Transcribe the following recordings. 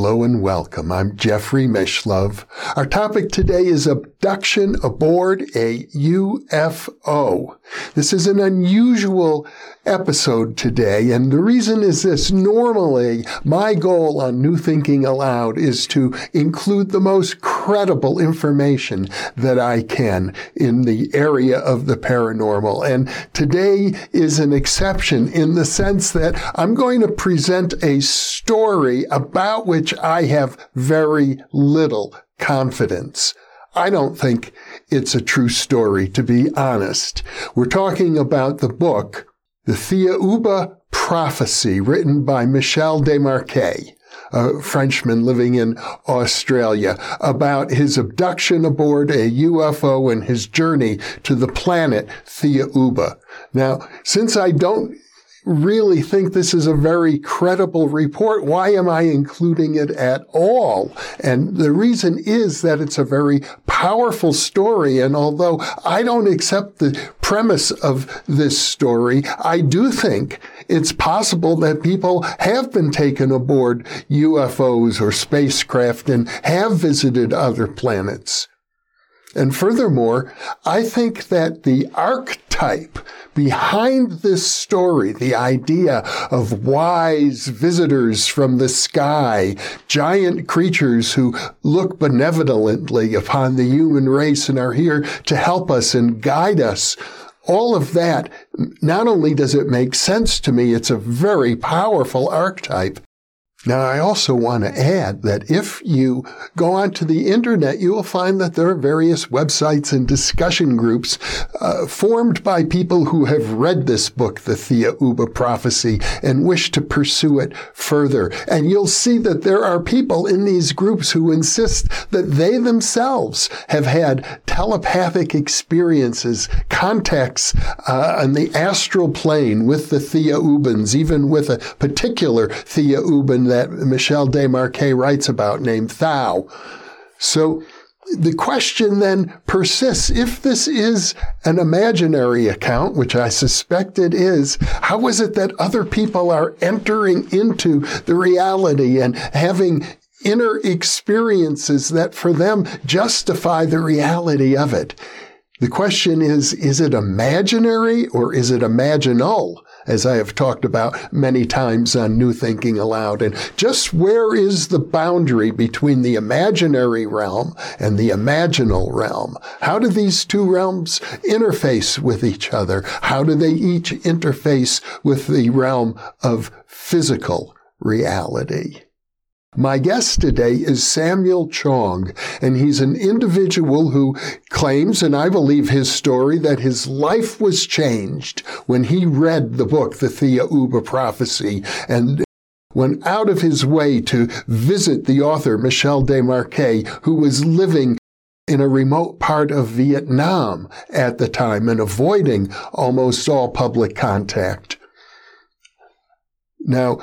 Hello and welcome. I'm Jeffrey Mishlove. Our topic today is abduction aboard a UFO. This is an unusual episode today, and the reason is this. Normally, my goal on New Thinking Aloud is to include the most credible information that I can in the area of the paranormal. And today is an exception in the sense that I'm going to present a story about which I have very little confidence. I don't think it's a true story, to be honest. We're talking about the book, The Thiaoouba Prophecy, written by Michel Desmarquet a Frenchman living in Australia, about his abduction aboard a UFO and his journey to the planet Thiaoouba. Now, since I don't really think this is a very credible report. Why am I including it at all? And the reason is that it's a very powerful story. And although I don't accept the premise of this story, I do think it's possible that people have been taken aboard UFOs or spacecraft and have visited other planets. And furthermore, I think that the archetype behind this story, the idea of wise visitors from the sky, giant creatures who look benevolently upon the human race and are here to help us and guide us, all of that, not only does it make sense to me, it's a very powerful archetype. Now, I also want to add that if you go onto the internet, you will find that there are various websites and discussion groups uh, formed by people who have read this book, The Thiaoouba Prophecy, and wish to pursue it further. And you'll see that there are people in these groups who insist that they themselves have had telepathic experiences, contacts uh, on the astral plane with the Thiaoubans, even with a particular Thiaouban that Michel Desmarquet writes about named Thao. So the question then persists if this is an imaginary account, which I suspect it is, how is it that other people are entering into the reality and having inner experiences that for them justify the reality of it? The question is, is it imaginary or is it imaginal? As I have talked about many times on New Thinking Aloud. And just where is the boundary between the imaginary realm and the imaginal realm? How do these two realms interface with each other? How do they each interface with the realm of physical reality? My guest today is Samuel Chong, and he's an individual who claims, and I believe his story, that his life was changed when he read the book, The Thiaoouba Prophecy, and went out of his way to visit the author, Michel Desmarquet, who was living in a remote part of Vietnam at the time and avoiding almost all public contact. Now,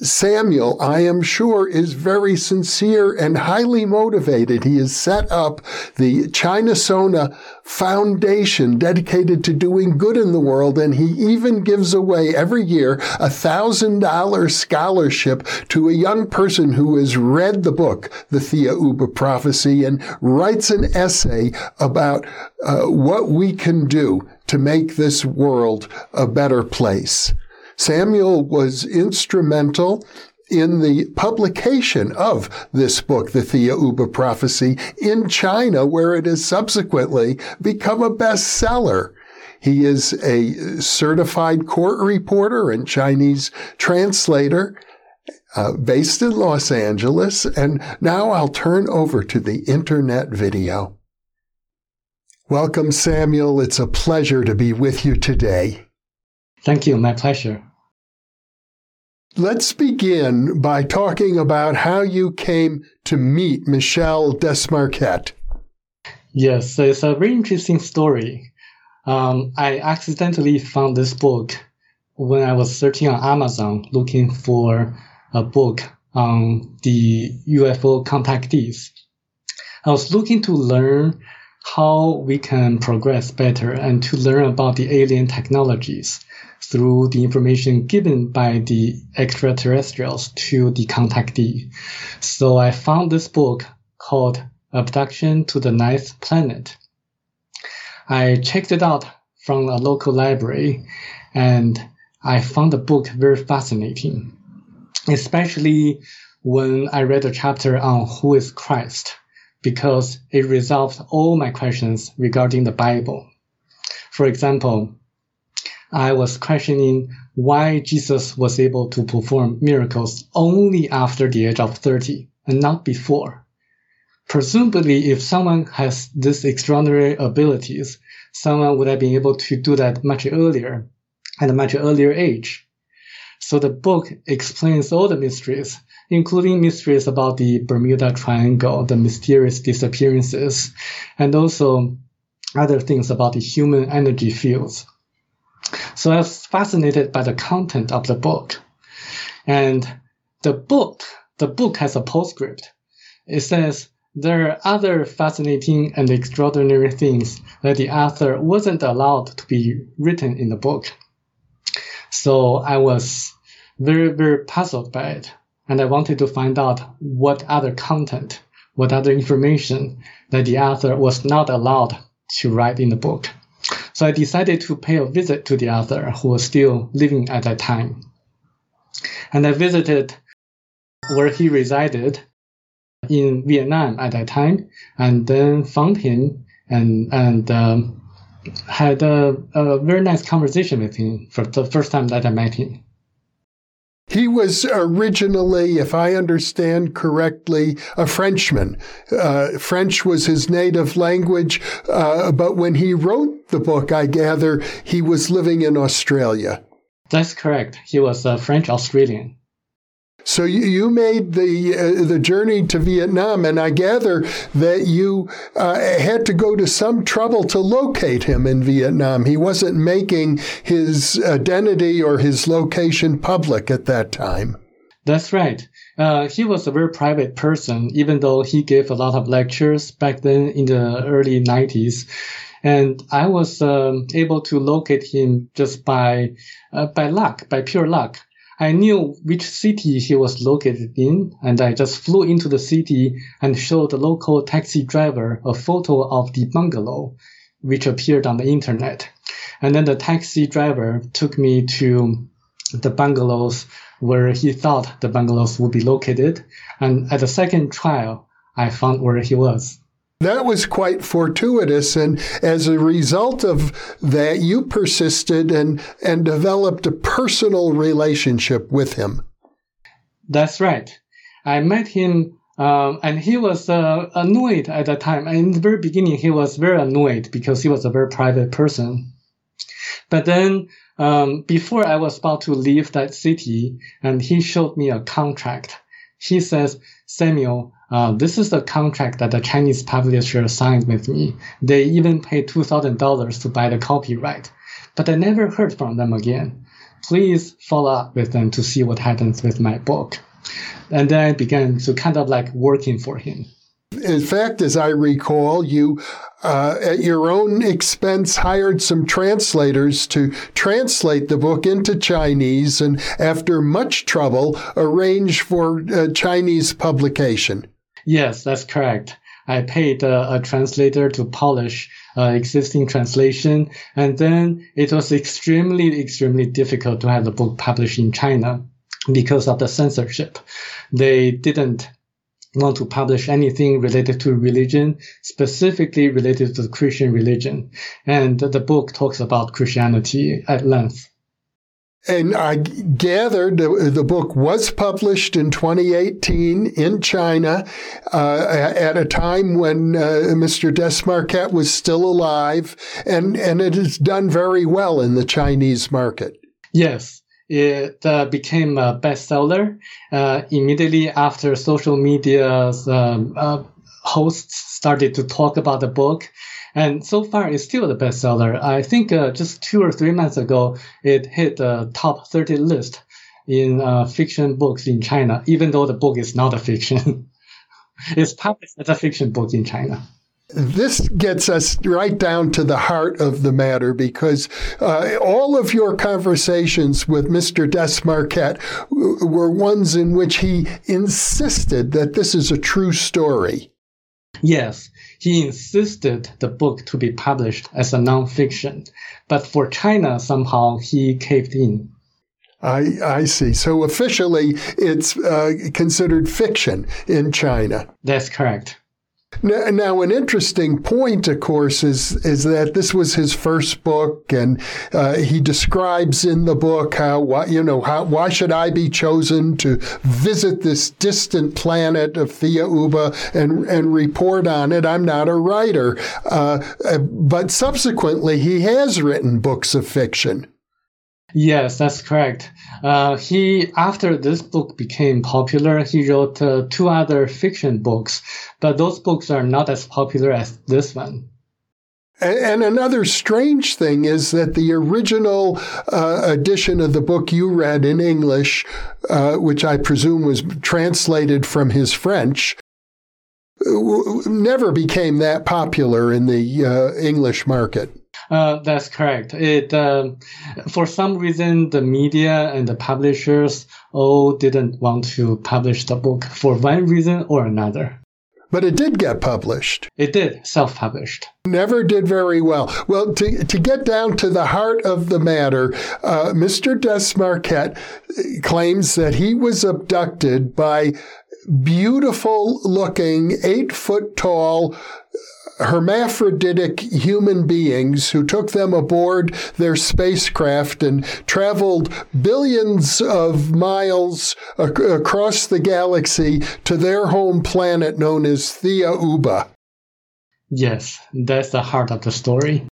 Samuel, I am sure, is very sincere and highly motivated. He has set up the China Sona Foundation dedicated to doing good in the world, and he even gives away every year a thousand dollar scholarship to a young person who has read the book, The Thiaoouba Prophecy, and writes an essay about uh, what we can do to make this world a better place. Samuel was instrumental in the publication of this book, The Thiaoouba Prophecy, in China, where it has subsequently become a bestseller. He is a certified court reporter and Chinese translator. Uh, based in Los Angeles, and now I'll turn over to the internet video. Welcome, Samuel. It's a pleasure to be with you today. Thank you. My pleasure. Let's begin by talking about how you came to meet Michel Desmarquet. Yes, so it's a very interesting story. um, I accidentally found this book when I was searching on Amazon looking for a book on the UFO contactees. I was looking to learn how we can progress better and to learn about the alien technologies through the information given by the extraterrestrials to the contactee. So I found this book called Abduction to the Ninth Planet. I checked it out from a local library and I found the book very fascinating, especially when I read a chapter on who is Christ, because it resolved all my questions regarding the Bible. For example, I was questioning why Jesus was able to perform miracles only after the age of 30 and not before. Presumably, if someone has these extraordinary abilities, someone would have been able to do that much earlier at a much earlier age. So the book explains all the mysteries, including mysteries about the Bermuda Triangle, the mysterious disappearances, and also other things about the human energy fields. So I was fascinated by the content of the book. And the book, the book has a postscript. It says, there are other fascinating and extraordinary things that the author wasn't allowed to be written in the book. So I was very, very puzzled by it. And I wanted to find out what other content, what other information that the author was not allowed to write in the book. So I decided to pay a visit to the author who was still living at that time. And I visited where he resided in Vietnam at that time, and then found him and and um, had a, a very nice conversation with him for the first time that I met him. He was originally, if I understand correctly, a Frenchman. Uh, French was his native language, uh, but when he wrote the book, I gather he was living in Australia. That's correct. He was a French Australian. So you, made the uh, the journey to Vietnam, and I gather that you uh, had to go to some trouble to locate him in Vietnam. He wasn't making his identity or his location public at that time. That's right. Uh, he was a very private person, even though he gave a lot of lectures back then in the early 90s. And I was um, able to locate him just by uh, by luck, by pure luck. I knew which city he was located in, and I just flew into the city and showed the local taxi driver a photo of the bungalow, which appeared on the internet. And then the taxi driver took me to the bungalows where he thought the bungalows would be located. And at the second trial, I found where he was. That was quite fortuitous. And as a result of that, you persisted and, and developed a personal relationship with him. That's right. I met him, um, and he was uh, annoyed at the time. In the very beginning, he was very annoyed because he was a very private person. But then, um, before I was about to leave that city, and he showed me a contract. He says, Samuel, uh, this is the contract that the Chinese publisher signed with me. They even paid $2,000 to buy the copyright, but I never heard from them again. Please follow up with them to see what happens with my book. And then I began to kind of like working for him. In fact, as I recall, you uh, at your own expense hired some translators to translate the book into Chinese and after much trouble arrange for uh, Chinese publication. Yes, that's correct. I paid a, a translator to polish uh, existing translation, and then it was extremely, extremely difficult to have the book published in China because of the censorship. They didn't want to publish anything related to religion, specifically related to the Christian religion. And the book talks about Christianity at length. And I gathered the book was published in 2018 in China uh, at a time when uh, Mr. Desmarquet was still alive, and, and it has done very well in the Chinese market. Yes, it uh, became a bestseller uh, immediately after social media's um, uh, hosts started to talk about the book. And so far, it's still a bestseller. I think uh, just two or three months ago, it hit the top 30 list in uh, fiction books in China, even though the book is not a fiction. it's published as a fiction book in China. This gets us right down to the heart of the matter because uh, all of your conversations with Mr. Desmarquet were ones in which he insisted that this is a true story. Yes, he insisted the book to be published as a nonfiction, but for China, somehow he caved in. I, I see. So officially, it's uh, considered fiction in China. That's correct. Now, now, an interesting point, of course, is is that this was his first book, and uh, he describes in the book how why, you know how why should I be chosen to visit this distant planet of Thiaoouba and and report on it? I'm not a writer, uh, but subsequently he has written books of fiction. Yes, that's correct. Uh, he, after this book became popular, he wrote uh, two other fiction books, but those books are not as popular as this one. And, another strange thing is that the original uh, edition of the book you read in English, uh, which I presume was translated from his French, never became that popular in the uh, English market. Uh, that's correct. It uh, for some reason the media and the publishers all didn't want to publish the book for one reason or another. But it did get published. It did, self published. Never did very well. Well, to, to get down to the heart of the matter, uh, Mr. Desmarquet claims that he was abducted by beautiful looking, eight foot tall, hermaphroditic human beings who took them aboard their spacecraft and traveled billions of miles ac- across the galaxy to their home planet known as Thiaoouba. Yes, that's the heart of the story.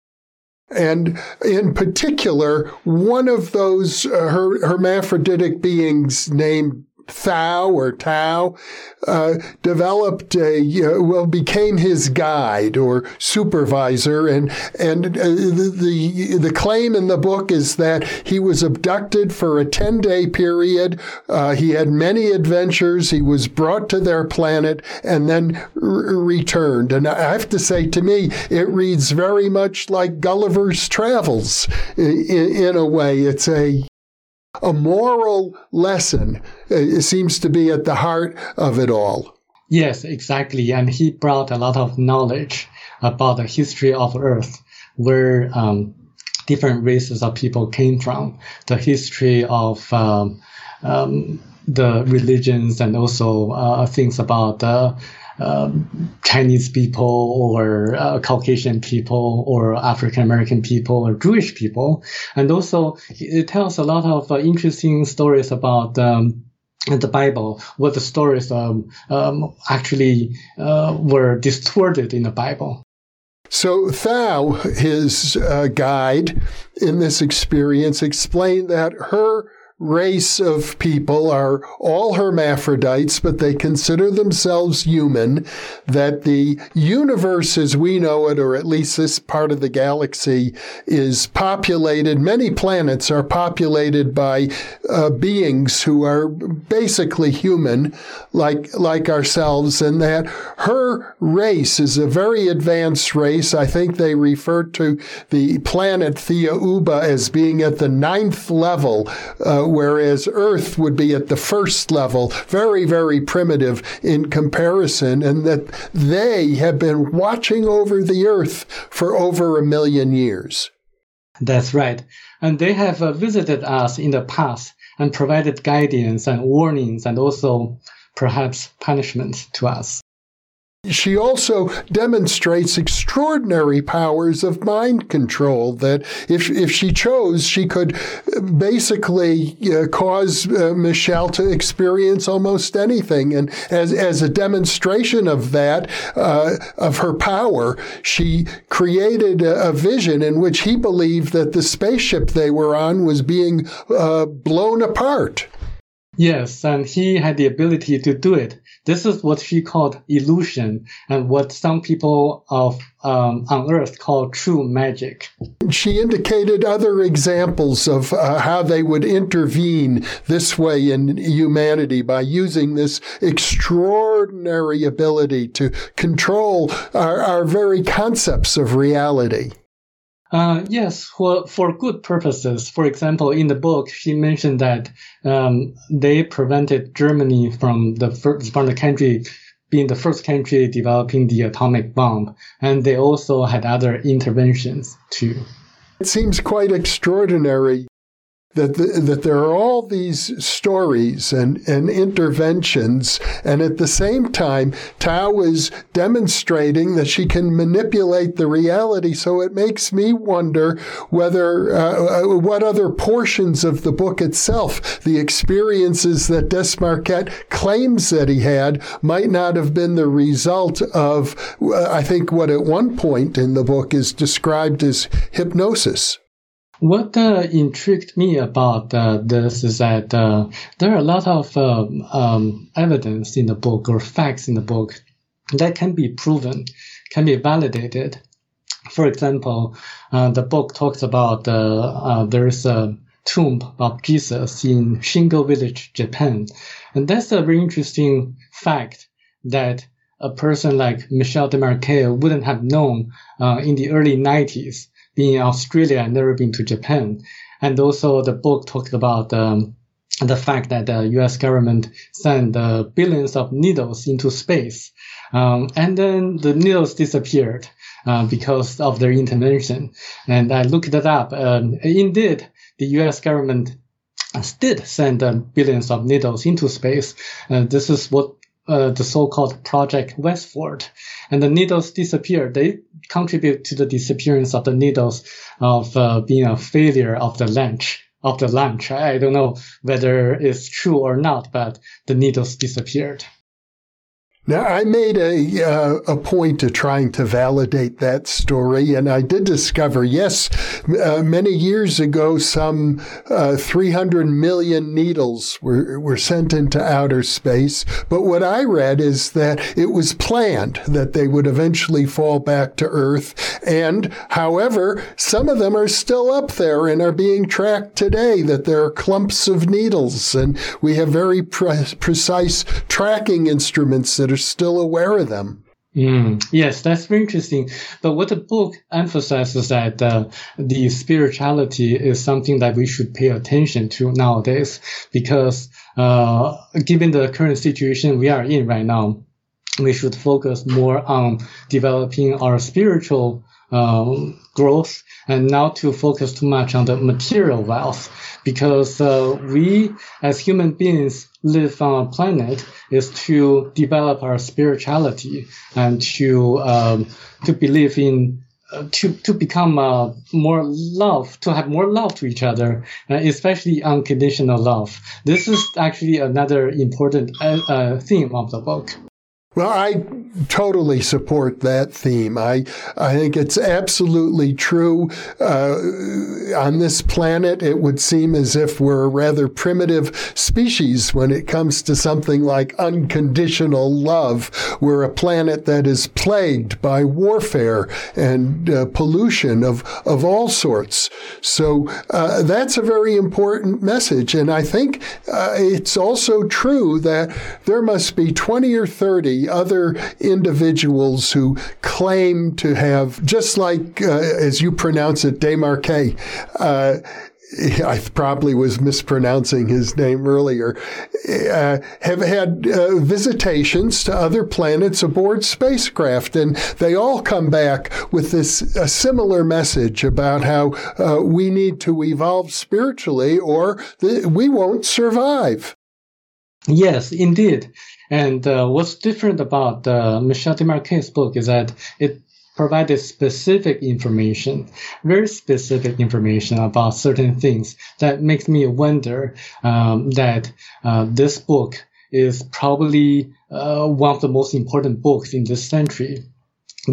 And in particular, one of those uh, her- hermaphroditic beings named Thao or Tao uh, developed a uh, well became his guide or supervisor. And and uh, the, the, claim in the book is that he was abducted for a 10 day period. Uh, he had many adventures. He was brought to their planet and then r- returned. And I have to say to me it reads very much like Gulliver's Travels in, in a way. It's a a moral lesson it seems to be at the heart of it all. Yes, exactly. And he brought a lot of knowledge about the history of Earth, where um, different races of people came from, the history of um, um, the religions, and also uh, things about the um, Chinese people or uh, Caucasian people or African American people or Jewish people. And also it tells a lot of uh, interesting stories about um, the Bible, what the stories um, um actually uh, were distorted in the Bible. So Thao, his uh, guide in this experience, explained that her race of people are all hermaphrodites, but they consider themselves human, that the universe as we know it, or at least this part of the galaxy, is populated, many planets are populated by uh, beings who are basically human, like, like ourselves, and that her race is a very advanced race. I think they refer to the planet Thiaoouba as being at the ninth level. Uh, whereas Earth would be at the first level, very, very primitive in comparison, and that they have been watching over the Earth for over a million years. That's right. And they have uh, visited us in the past and provided guidance and warnings and also perhaps punishment to us. She also demonstrates extraordinary powers of mind control that if, if she chose, she could basically uh, cause uh, Michel to experience almost anything. And as, as a demonstration of that, uh, of her power, she created a, a, vision in which he believed that the spaceship they were on was being uh, blown apart. Yes, and he had the ability to do it. This is what she called illusion, and what some people of um, on Earth call true magic. She indicated other examples of uh, how they would intervene this way in humanity by using this extraordinary ability to control our, our very concepts of reality. Uh, yes, for, for good purposes. For example, in the book, she mentioned that um, they prevented Germany from the first, from the country being the first country developing the atomic bomb, and they also had other interventions too. It seems quite extraordinary that the, that there are all these stories and, and interventions, and at the same time, Tao is demonstrating that she can manipulate the reality. So it makes me wonder whether uh, uh what other portions of the book itself, the experiences that Desmarquet claims that he had, might not have been the result of, uh, I think, what at one point in the book is described as hypnosis. What uh, intrigued me about uh, this is that uh, there are a lot of um, um, evidence in the book or facts in the book that can be proven, can be validated. For example, uh, the book talks about uh, uh, there's a tomb of Jesus in Shingo Village, Japan. And that's a very interesting fact that a person like Michel Desmarquet wouldn't have known in the early 90s been in Australia and never been to Japan. And also the book talked about um, the fact that the U.S. government sent uh, billions of needles into space, um, and then the needles disappeared uh, because of their intervention. And I looked it up. Um, indeed, the U.S. government did send uh, billions of needles into space. Uh, this is what uh, the so-called Project West Ford, and the needles disappear. They contribute to the disappearance of the needles of uh, being a failure of the launch of the launch. I don't know whether it's true or not, but the needles disappeared. Now, I made a, uh, a point of trying to validate that story, and I did discover, yes, uh, many years ago, some uh, 300 million needles were, were sent into outer space. But what I read is that it was planned that they would eventually fall back to Earth. And however, some of them are still up there and are being tracked today, that there are clumps of needles, and we have very pre- precise tracking instruments that are still aware of them. Mm, yes, that's very interesting. But what the book emphasizes that uh, the spirituality is something that we should pay attention to nowadays, because uh, given the current situation we are in right now, we should focus more on developing our spiritual um, growth and not to focus too much on the material wealth because uh, we as human beings live on a planet is to develop our spirituality and to um, to believe in uh, to to become uh, more love to have more love to each other uh, especially unconditional love. This is actually another important uh, theme of the book well, I totally support that theme. I, I think it's absolutely true. Uh, on this planet, it would seem as if we're a rather primitive species when it comes to something like unconditional love. We're a planet that is plagued by warfare and uh, pollution of, of all sorts. So uh, that's a very important message. And I think uh, it's also true that there must be 20 or 30 other individuals who claim to have, just like, uh, as you pronounce it, Desmarquet, uh, I probably was mispronouncing his name earlier, uh, have had uh, visitations to other planets aboard spacecraft. And they all come back with this a similar message about how uh, we need to evolve spiritually or th- we won't survive. Yes, indeed. And uh, what's different about uh, Michel Desmarquet's book is that it provided specific information, very specific information about certain things that makes me wonder um, that uh, this book is probably uh, one of the most important books in this century.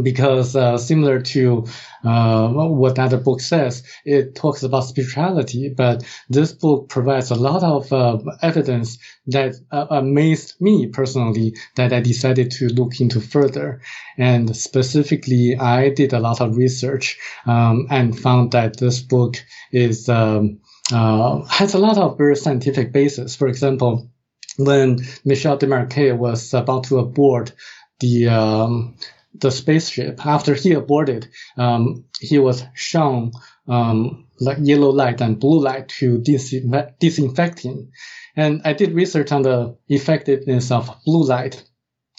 Because uh, similar to uh, what other book says, it talks about spirituality, but this book provides a lot of uh, evidence that uh, amazed me personally that I decided to look into further. And specifically, I did a lot of research um, and found that this book is um, uh, has a lot of very scientific basis. For example, when Michel Desmarquet was about to abort the um, the spaceship, after he aborted, um, he was shown um, like yellow light and blue light to disinfect. And I did research on the effectiveness of blue light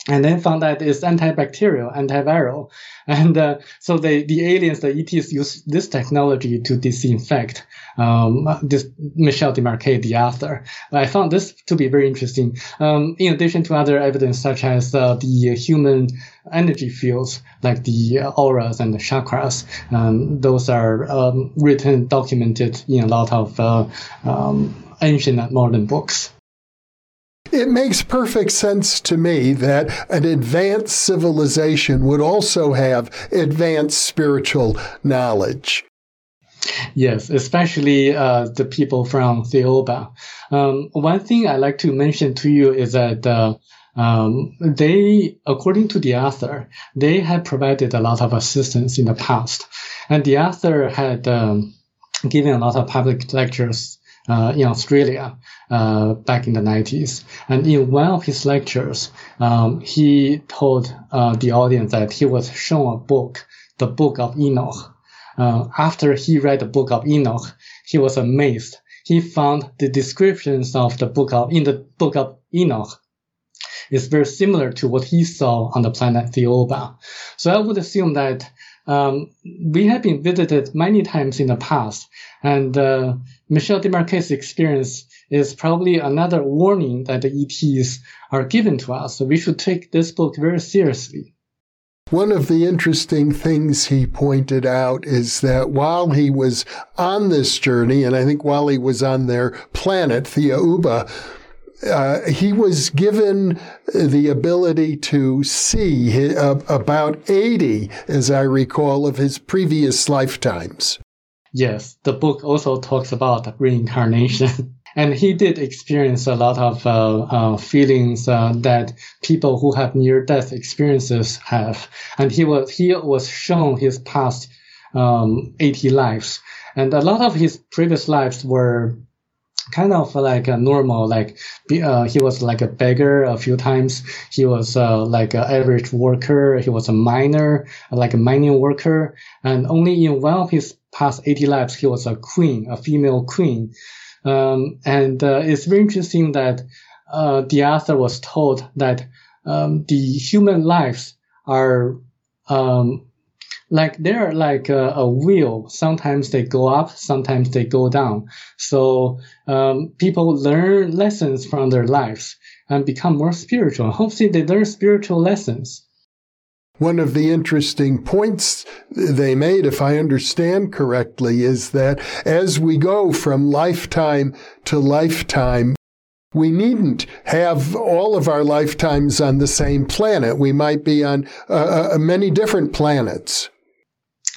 and then found that it's antibacterial, antiviral. And uh, so they, the aliens, the ETs use this technology to disinfect um, this Michel Desmarquet, the author. I found this to be very interesting. Um, in addition to other evidence such as uh, the human energy fields, like the auras and the chakras, um, those are um, written, documented in a lot of uh, um, ancient and modern books. It makes perfect sense to me that an advanced civilization would also have advanced spiritual knowledge. Yes, especially uh, the people from Thiaoouba. Um, one thing I like to mention to you is that uh, um, they, according to the author, they had provided a lot of assistance in the past, and the author had um, given a lot of public lectures uh, in Australia uh, back in the 90s. And in one of his lectures, um, he told uh, the audience that he was shown a book, the Book of Enoch. Uh, after he read the Book of Enoch, he was amazed. He found the descriptions of the book of in the Book of Enoch is very similar to what he saw on the planet Thiaoouba. So I would assume that um, we have been visited many times in the past, and uh, Michel Desmarquet's experience is probably another warning that the ETs are given to us. So we should take this book very seriously. One of the interesting things he pointed out is that while he was on this journey, and I think while he was on their planet, Thiaoouba, uh, he was given the ability to see his, uh, about 80, as I recall, of his previous lifetimes. Yes, the book also talks about reincarnation. and he did experience a lot of uh, uh, feelings uh, that people who have near death experiences have. And he was, he was shown his past um, 80 lives. And a lot of his previous lives were kind of like a normal, like uh, he was like a beggar a few times. He was uh, like an average worker. He was a miner, like a mining worker. And only in one of his past 80 lives, he was a queen, a female queen. Um, and uh, it's very interesting that uh, the author was told that um, the human lives are um, like they're like a, a, wheel. Sometimes they go up, sometimes they go down. So um, people learn lessons from their lives and become more spiritual. Hopefully, they learn spiritual lessons. One of the interesting points they made, if I understand correctly, is that as we go from lifetime to lifetime, we needn't have all of our lifetimes on the same planet. We might be on uh, uh, many different planets.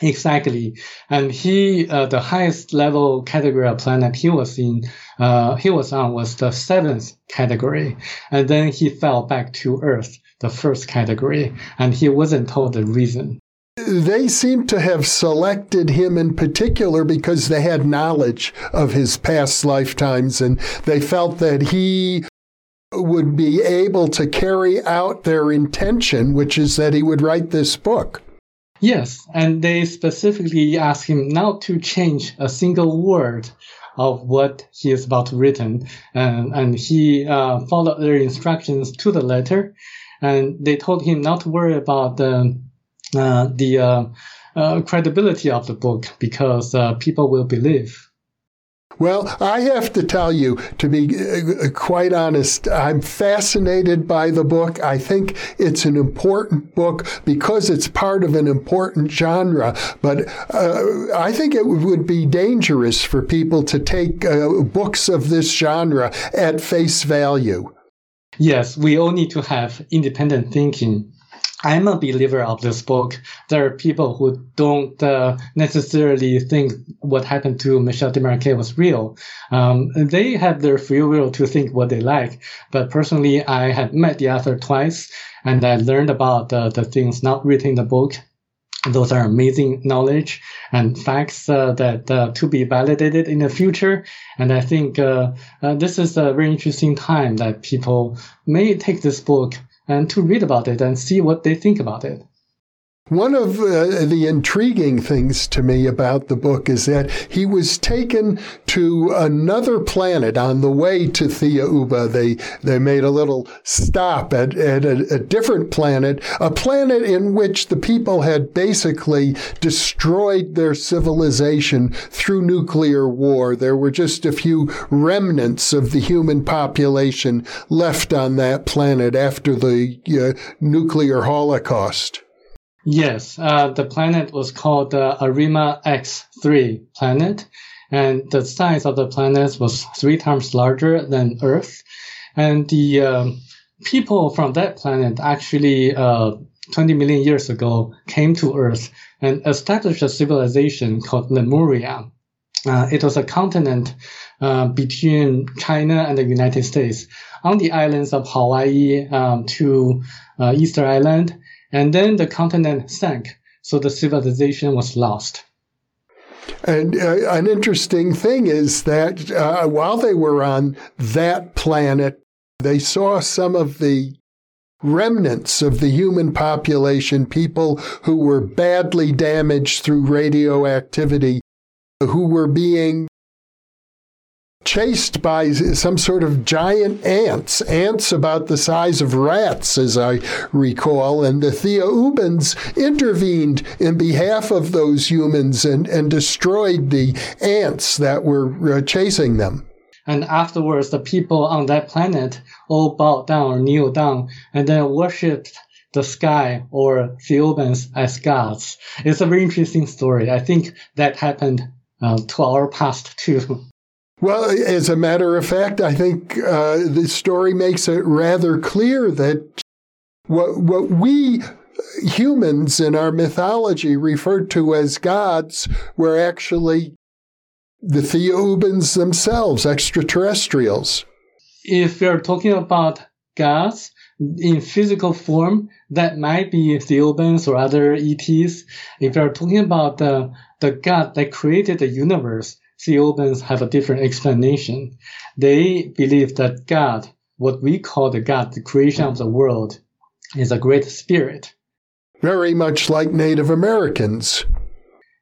Exactly. And he, uh, the highest level category of planet he was in, uh, he was on was the seventh category. And then he fell back to Earth, the first category, and he wasn't told the reason. They seem to have selected him in particular because they had knowledge of his past lifetimes and they felt that he would be able to carry out their intention, which is that he would write this book. Yes, and they specifically asked him not to change a single word of what he is about to written, and, and he uh, followed their instructions to the letter, and they told him not to worry about the uh, the uh, uh credibility of the book because uh, people will believe. Well, I have to tell you, to be uh, quite honest, I'm fascinated by the book. I think it's an important book because it's part of an important genre. But uh, I think it would be dangerous for people to take uh, books of this genre at face value. Yes, we all need to have independent thinking I'm a believer of this book. There are people who don't uh, necessarily think what happened to Michel Desmarquet was real. Um, they have their free will to think what they like. But personally, I had met the author twice and I learned about uh, the things not written in the book. Those are amazing knowledge and facts uh, that uh, to be validated in the future. And I think uh, uh, this is a very interesting time that people may take this book and to read about it and see what they think about it. One of uh, the intriguing things to me about the book is that he was taken to another planet on the way to Thiaoouba. They they made a little stop at, at a, a different planet, a planet in which the people had basically destroyed their civilization through nuclear war. There were just a few remnants of the human population left on that planet after the uh, nuclear holocaust. Yes, uh, the planet was called the Arima X3 planet, and the size of the planet was three times larger than Earth. And the um, people from that planet actually, uh, 20 million years ago, came to Earth and established a civilization called Lemuria. Uh, it was a continent uh, between China and the United States on the islands of Hawaii um, to uh, Easter Island and then the continent sank, so the civilization was lost. And uh, an interesting thing is that uh, while they were on that planet, they saw some of the remnants of the human population, people who were badly damaged through radioactivity, who were being chased by some sort of giant ants, ants about the size of rats, as I recall. And the Thiaoubans intervened in behalf of those humans and, and destroyed the ants that were uh, chasing them. And afterwards, the people on that planet all bowed down or kneeled down and then worshipped the sky or Thiaoubans as gods. It's a very interesting story. I think that happened uh, to our past too. Well, as a matter of fact, I think uh, the story makes it rather clear that what what we humans in our mythology referred to as gods were actually the Thiaoubans themselves, extraterrestrials. If you're talking about gods in physical form, that might be Thiaoubans or other ETs. If you're talking about the, the God that created the universe, Thiaoubans have a different explanation. They believe that God, what we call the God, the creation of the world, is a great spirit. Very much like Native Americans.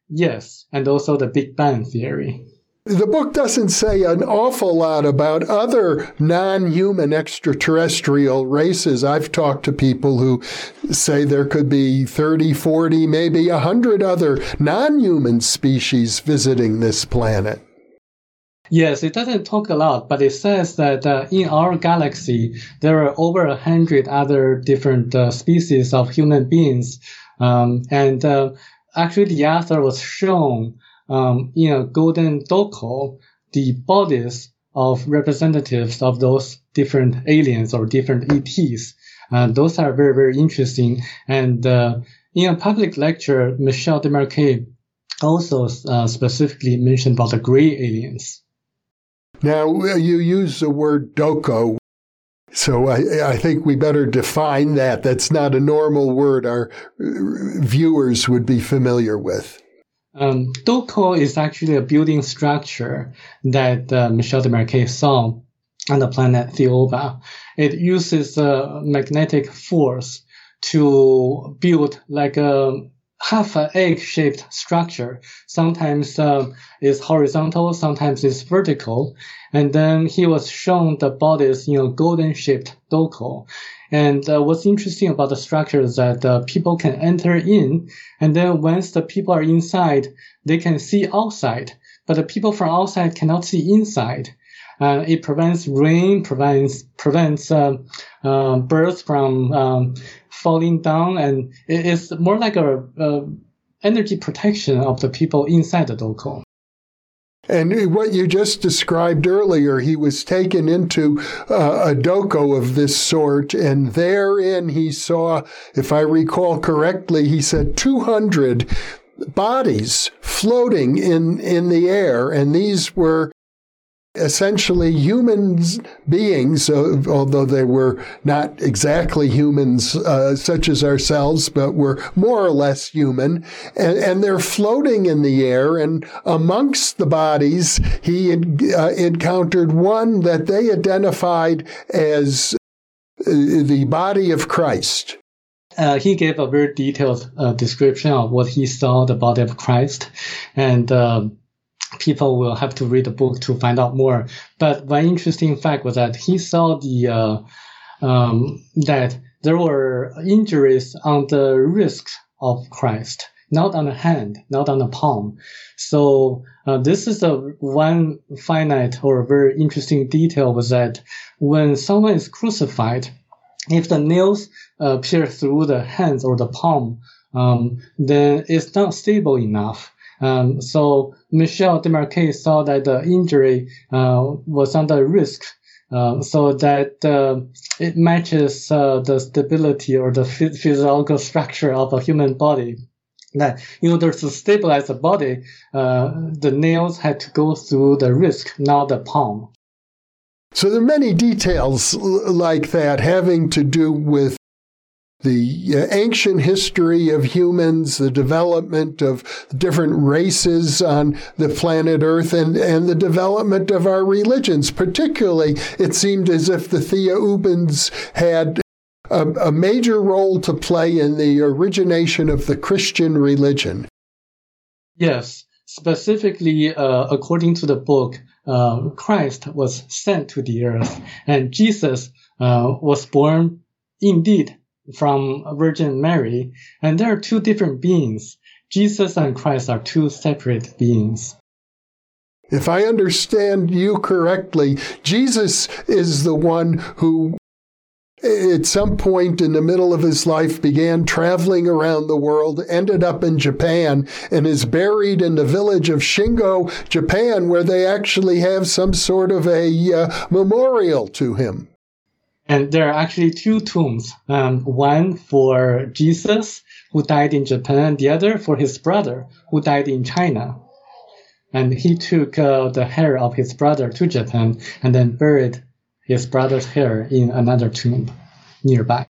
Yes, and also the Big Bang theory. The book doesn't say an awful lot about other non human extraterrestrial races. I've talked to people who say there could be 30, 40, maybe 100 other non human species visiting this planet. Yes, it doesn't talk a lot, but it says that uh, in our galaxy, there are over a hundred other different uh, species of human beings. Um, and uh, actually, the author was shown um, in a golden doko the bodies of representatives of those different aliens or different ETs. Uh, those are very, very interesting. And uh, in a public lecture, Michel Desmarquet also uh, specifically mentioned about the gray aliens. Now, you use the word doko. So I, I think we better define that. That's not a normal word our viewers would be familiar with. Um, Doko is actually a building structure that uh, Michel Desmarquet saw on the planet Thiaoouba. It uses a magnetic force to build like a half an egg-shaped structure. Sometimes um, it's horizontal, sometimes it's vertical. And then he was shown the bodies in a golden-shaped doko. And uh, what's interesting about the structure is that uh, people can enter in, and then once the people are inside, they can see outside, but the people from outside cannot see inside. Uh, it prevents rain, prevents prevents uh, uh, birds from um, falling down, and it is more like a, a energy protection of the people inside the doko. And what you just described earlier, he was taken into uh, a doko of this sort, and therein he saw, if I recall correctly, he said 200 bodies floating in, in the air, and these were essentially human beings, uh, although they were not exactly humans uh, such as ourselves, but were more or less human. And, and, they're floating in the air. And amongst the bodies, he uh, encountered one that they identified as uh, the body of Christ. Uh, he gave a very detailed uh, description of what he saw the body of Christ, and um, people will have to read the book to find out more. But one interesting fact was that he saw the uh, um, that there were injuries on the wrist of Christ, not on the hand, not on the palm. So uh, this is a one finite or very interesting detail was that when someone is crucified, if the nails uh, pierce through the hands or the palm, um, then it's not stable enough. Um, so Michel Desmarquet saw that the injury uh, was under risk. Uh, so that uh, it matches uh, the stability or the physiological structure of a human body. That in order to stabilize the body, uh, the nails had to go through the wrist, not the palm. So there are many details like that having to do with the uh, ancient history of humans, the development of different races on the planet Earth, and, and the development of our religions. Particularly, it seemed as if the Thiaoubans had a, a major role to play in the origination of the Christian religion. Yes, specifically, uh, according to the book, uh, Christ was sent to the earth, and Jesus uh, was born indeed from Virgin Mary, and there are two different beings. Jesus and Christ are two separate beings. If I understand you correctly, Jesus is the one who, at some point in the middle of his life, began traveling around the world, ended up in Japan, and is buried in the village of Shingo, Japan, where they actually have some sort of a uh, memorial to him. And there are actually two tombs, um, one for Jesus, who died in Japan, and the other for his brother, who died in China. And he took uh, the hair of his brother to Japan and then buried his brother's hair in another tomb nearby.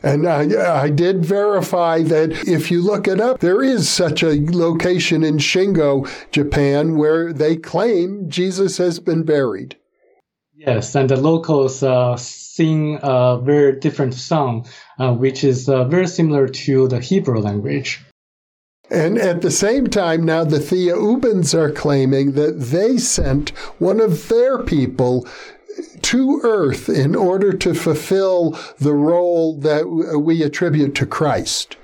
And I, I, did verify that if you look it up, there is such a location in Shingo, Japan, where they claim Jesus has been buried. Yes, and the locals uh, sing a very different song, uh, which is uh, very similar to the Hebrew language. And at the same time, now the Thiaoubans are claiming that they sent one of their people to earth in order to fulfill the role that we attribute to Christ.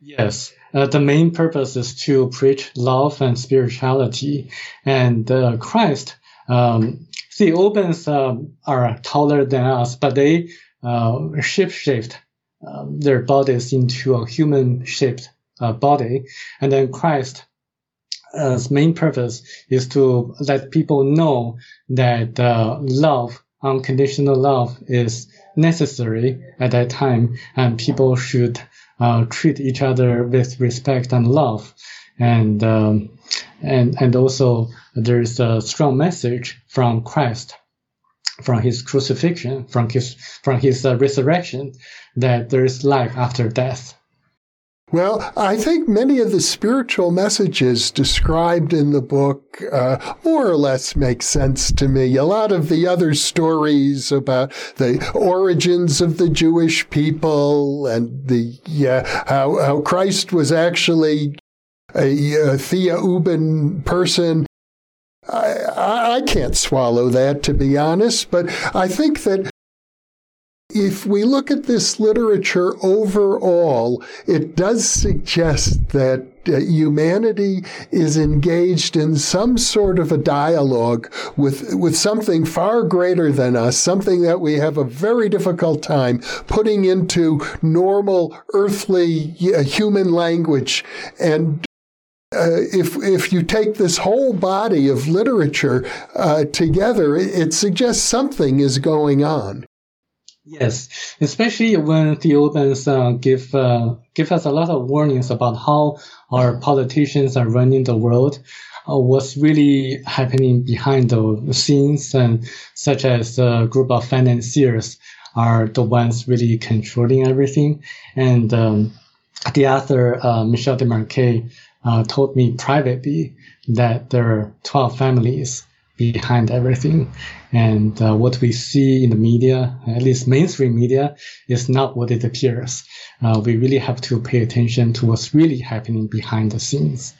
Yes. Uh, the main purpose is to preach love and spirituality. And uh, Christ um, Thiaoubans um, are taller than us, but they uh, shapeshift um, their bodies into a human-shaped uh, body. And then Christ's uh, main purpose is to let people know that uh, love, unconditional love, is necessary at that time, and people should uh, treat each other with respect and love. And um, and and also there's a strong message from Christ, from his crucifixion, from his from his uh, resurrection, that there is life after death. Well, I think many of the spiritual messages described in the book uh, more or less make sense to me. A lot of the other stories about the origins of the Jewish people and the uh, how, how Christ was actually a, a Thiaouban person. I, I can't swallow that, to be honest, but I think that if we look at this literature overall, it does suggest that uh, humanity is engaged in some sort of a dialogue with, with something far greater than us, something that we have a very difficult time putting into normal earthly uh, human language. And uh, if if you take this whole body of literature uh, together, it, it, suggests something is going on. Yes, especially when Thiaoubans uh, give uh, give us a lot of warnings about how our politicians are running the world, uh, what's really happening behind the scenes, and such as a group of financiers are the ones really controlling everything, and um, the author Michel Desmarquet uh, told me privately that there are 12 families behind everything. And uh, what we see in the media, at least mainstream media, is not what it appears. Uh, we really have to pay attention to what's really happening behind the scenes.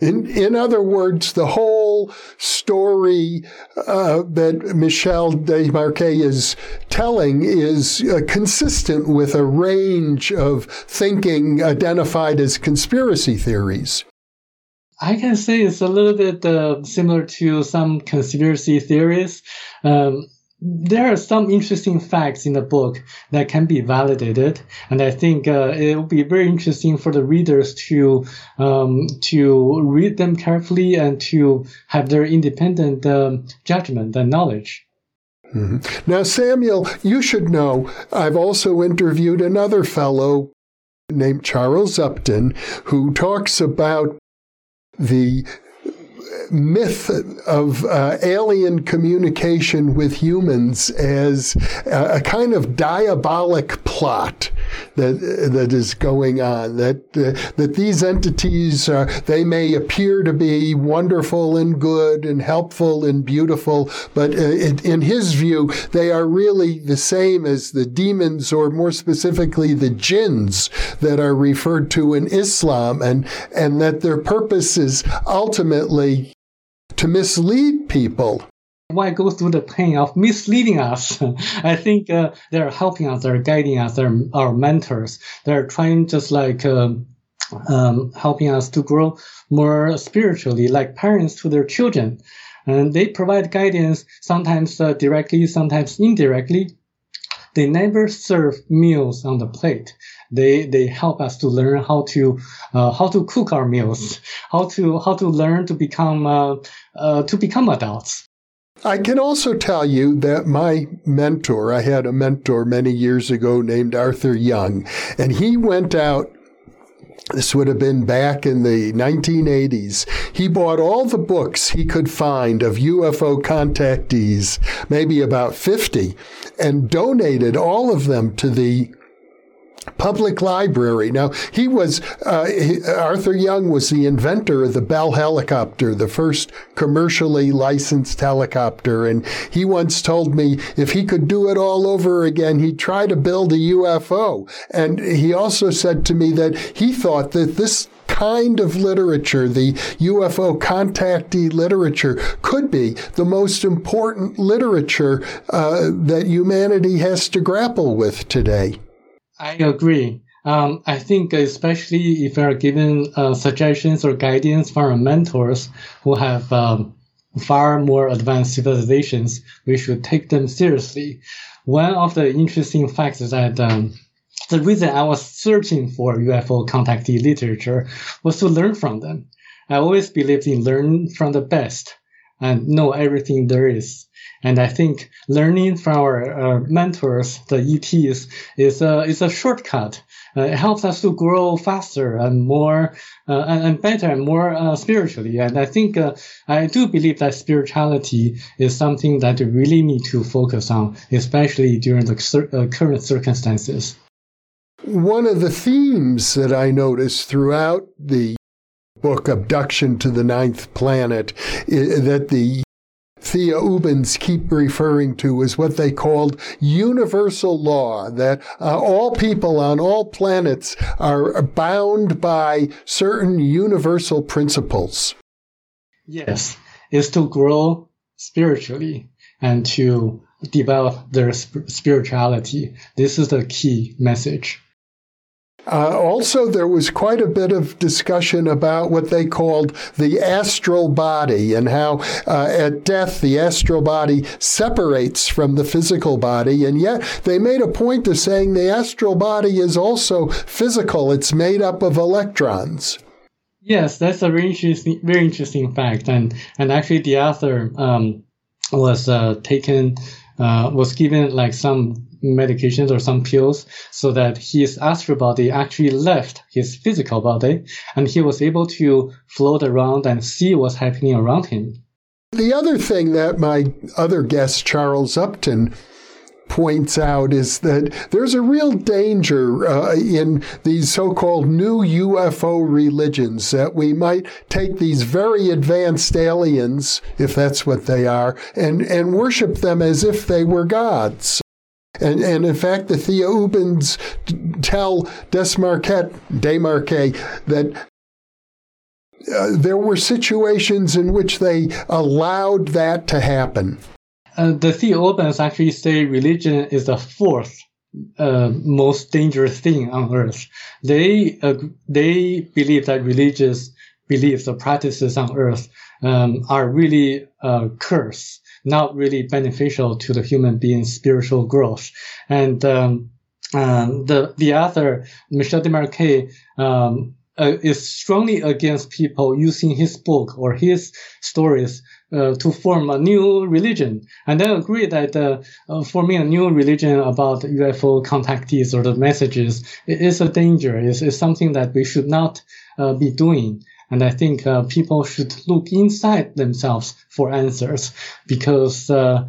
In, in other words, the whole story uh, that Michel Desmarquet is telling is uh, consistent with a range of thinking identified as conspiracy theories. I can say it's a little bit uh, similar to some conspiracy theories. Um, there are some interesting facts in the book that can be validated, and I think uh, it will be very interesting for the readers to um, to read them carefully and to have their independent um, judgment and knowledge. Mm-hmm. Now, Samuel, you should know I've also interviewed another fellow named Charles Upton who talks about the myth of uh, alien communication with humans as a, a, kind of diabolic plot that that is going on. That uh, that these entities are they may appear to be wonderful and good and helpful and beautiful, but uh, in his view, they are really the same as the demons, or more specifically, the jinns that are referred to in Islam, and and that their purpose is ultimately to mislead people. Why go through the pain of misleading us? I think uh, they're helping us, they're guiding us, they're our mentors. They're trying just like um, um, helping us to grow more spiritually, like parents to their children. And they provide guidance sometimes uh, directly, sometimes indirectly. They never serve meals on the plate they they help us to learn how to uh, how to cook our meals, how to how to learn to become uh, uh, to become adults. I can also tell you that my mentor, I had a mentor many years ago named Arthur Young, and he went out this would have been back in the 1980s. He bought all the books he could find of UFO contactees, maybe about 50, and donated all of them to the public library. Now, he was, uh, he, Arthur Young was the inventor of the Bell helicopter, the first commercially licensed helicopter. And he once told me if he could do it all over again, he'd try to build a UFO. And he also said to me that he thought that this kind of literature, the UFO contactee literature, could be the most important literature uh, that humanity has to grapple with today. I agree. Um, I think especially if we are given uh, suggestions or guidance from our mentors who have um, far more advanced civilizations, we should take them seriously. One of the interesting facts is that um, the reason I was searching for UFO contactee literature was to learn from them. I always believed in learn from the best and know everything there is. And I think learning from our uh, mentors, the ETs, is a, is a shortcut. Uh, it helps us to grow faster and more uh, and, and, better and more uh, spiritually. And I think uh, I do believe that spirituality is something that we really need to focus on, especially during the cir- uh, current circumstances. One of the themes that I noticed throughout the book Abduction to the Ninth Planet that the Thiaoubans keep referring to is what they called universal law, that uh, all people on all planets are bound by certain universal principles. Yes, is to grow spiritually and to develop their sp- spirituality. This is the key message. Uh, also, there was quite a bit of discussion about what they called the astral body and how uh, at death the astral body separates from the physical body. And yet they made a point of saying the astral body is also physical, it's made up of electrons. Yes, that's a very interesting, very interesting fact, and and actually the author um, was uh, taken, uh, was given like some medications or some pills so that his astral body actually left his physical body, and he was able to float around and see what's happening around him. The other thing that my other guest, Charles Upton, points out is that there's a real danger uh, in these so called new UFO religions that we might take these very advanced aliens, if that's what they are, and, and worship them as if they were gods. And, and in fact, the Thiaoubans tell Desmarquet, Desmarquet that uh, there were situations in which they allowed that to happen. Uh, the Thiaoubans actually say religion is the fourth uh, most dangerous thing on earth. They uh, they believe that religious beliefs or practices on earth um, are really a uh, curse, not really beneficial to the human being's spiritual growth. And um, um, the the author Michel Desmarquet um, uh, is strongly against people using his book or his stories uh, to form a new religion. And I agree that uh, uh, forming a new religion about UFO contactees or the messages is a danger. It's, it's something that we should not uh, be doing. And I think uh, people should look inside themselves for answers because uh,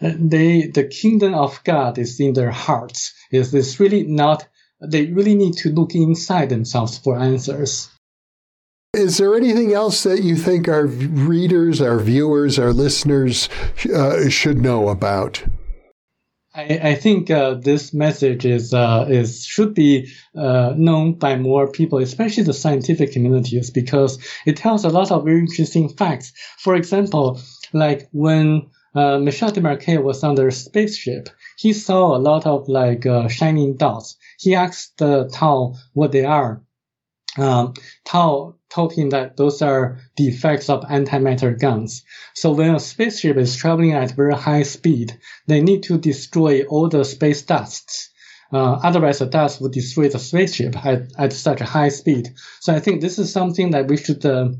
they, the kingdom of God is in their hearts. It's really not, they really need to look inside themselves for answers. Is there anything else that you think our readers, our viewers, our listeners uh, should know about? I, I think uh, this message is uh, is should be uh, known by more people, especially the scientific communities, because it tells a lot of very interesting facts. For example, like when uh, Michel Desmarquet was on the spaceship, he saw a lot of like uh, shining dots. He asked uh, Thao what they are. Um, Thao told him that those are the effects of antimatter guns. So when a spaceship is traveling at very high speed, they need to destroy all the space dusts. Uh, otherwise, the dust would destroy the spaceship at, at such a high speed. So I think this is something that we should uh,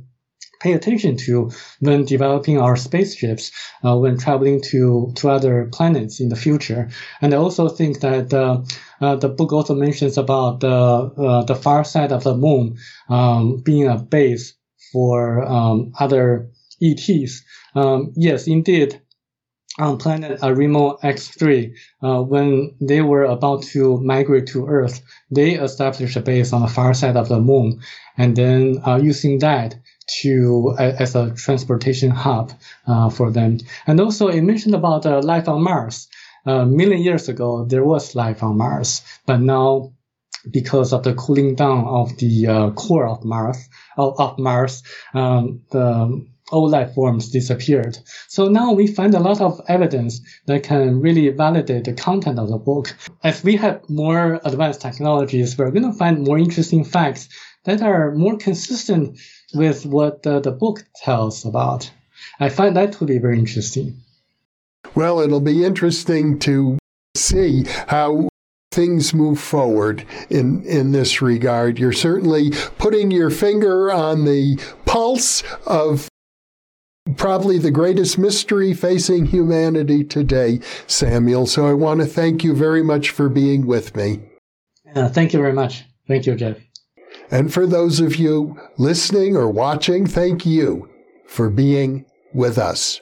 pay attention to when developing our spaceships, uh, when traveling to, to other planets in the future. And I also think that uh, uh, the book also mentions about the, uh, the far side of the moon um, being a base for um, other ETs. Um, yes, indeed, on planet Arimo X3, uh, when they were about to migrate to Earth, they established a base on the far side of the moon. And then uh, using that, to as a transportation hub uh, for them. And also, it mentioned about uh, life on Mars. A uh, million years ago, there was life on Mars, but now, because of the cooling down of the uh, core of Mars, of, of Mars, um, the all life forms disappeared. So now we find a lot of evidence that can really validate the content of the book. As we have more advanced technologies, we're going to find more interesting facts that are more consistent with what the, the book tells about. I find that to be very interesting. Well, it'll be interesting to see how things move forward in, in this regard. You're certainly putting your finger on the pulse of probably the greatest mystery facing humanity today, Samuel. So I want to thank you very much for being with me. Uh, thank you very much. Thank you, Jeff. And for those of you listening or watching, thank you for being with us.